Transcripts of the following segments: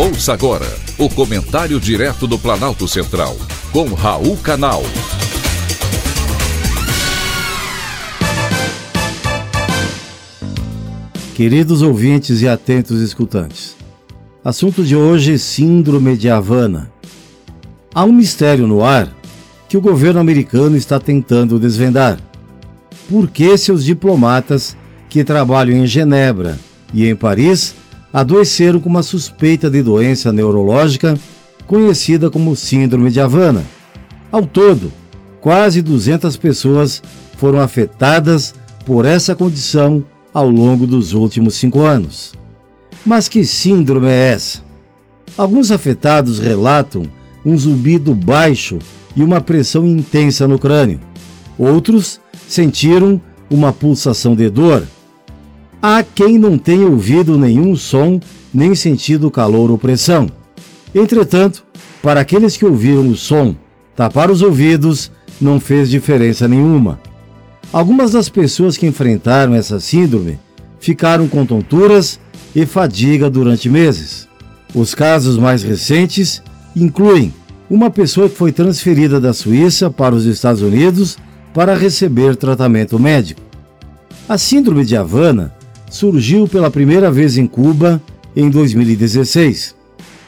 Ouça agora o comentário direto do Planalto Central, com Raul Canal. Queridos ouvintes e atentos escutantes, assunto de hoje: Síndrome de Havana. Há um mistério no ar que o governo americano está tentando desvendar. Por que seus diplomatas que trabalham em Genebra e em Paris adoeceram com uma suspeita de doença neurológica conhecida como Síndrome de Havana. Ao todo, quase 200 pessoas foram afetadas por essa condição ao longo dos últimos cinco anos. Mas que síndrome é essa? Alguns afetados relatam um zumbido baixo e uma pressão intensa no crânio. Outros sentiram uma pulsação de dor Há quem não tenha ouvido nenhum som nem sentido calor ou pressão. Entretanto, para aqueles que ouviram o som, tapar os ouvidos não fez diferença nenhuma. Algumas das pessoas que enfrentaram essa síndrome ficaram com tonturas e fadiga durante meses. Os casos mais recentes incluem uma pessoa que foi transferida da Suíça para os Estados Unidos para receber tratamento médico. A síndrome de Havana surgiu pela primeira vez em Cuba em 2016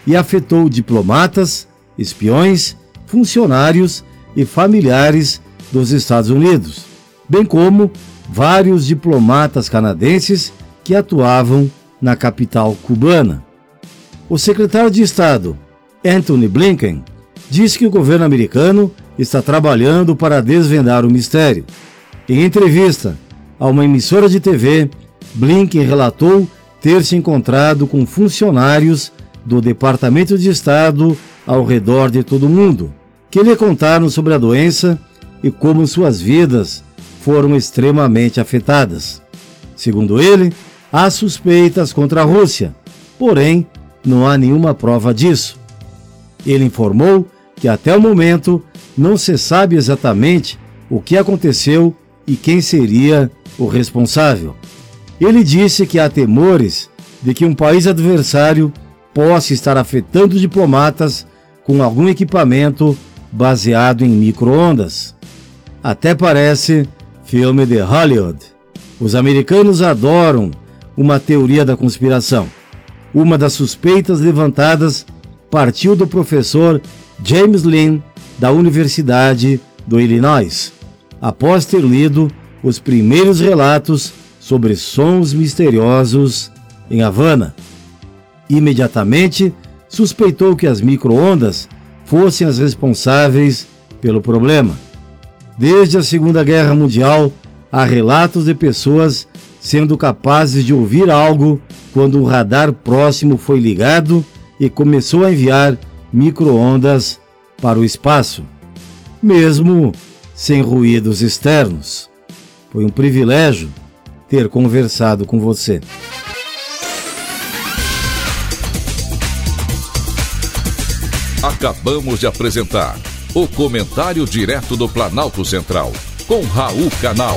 e afetou diplomatas, espiões, funcionários e familiares dos Estados Unidos, bem como vários diplomatas canadenses que atuavam na capital cubana. O secretário de Estado, Anthony Blinken, disse que o governo americano está trabalhando para desvendar o mistério. Em entrevista a uma emissora de TV, Blinken relatou ter se encontrado com funcionários do Departamento de Estado ao redor de todo o mundo, que lhe contaram sobre a doença e como suas vidas foram extremamente afetadas. Segundo ele, há suspeitas contra a Rússia, porém não há nenhuma prova disso. Ele informou que até o momento não se sabe exatamente o que aconteceu e quem seria o responsável. Ele disse que há temores de que um país adversário possa estar afetando diplomatas com algum equipamento baseado em microondas. Até parece filme de Hollywood. Os americanos adoram uma teoria da conspiração. Uma das suspeitas levantadas partiu do professor James Lynn, da Universidade do Illinois, após ter lido os primeiros relatos sobre sons misteriosos em Havana. Imediatamente suspeitou que as microondas fossem as responsáveis pelo problema. Desde a Segunda Guerra Mundial, há relatos de pessoas sendo capazes de ouvir algo quando o radar próximo foi ligado e começou a enviar microondas para o espaço, mesmo sem ruídos externos. Foi um privilégio ter conversado com você. Acabamos de apresentar o Comentário Direto do Planalto Central, com Raul Canal.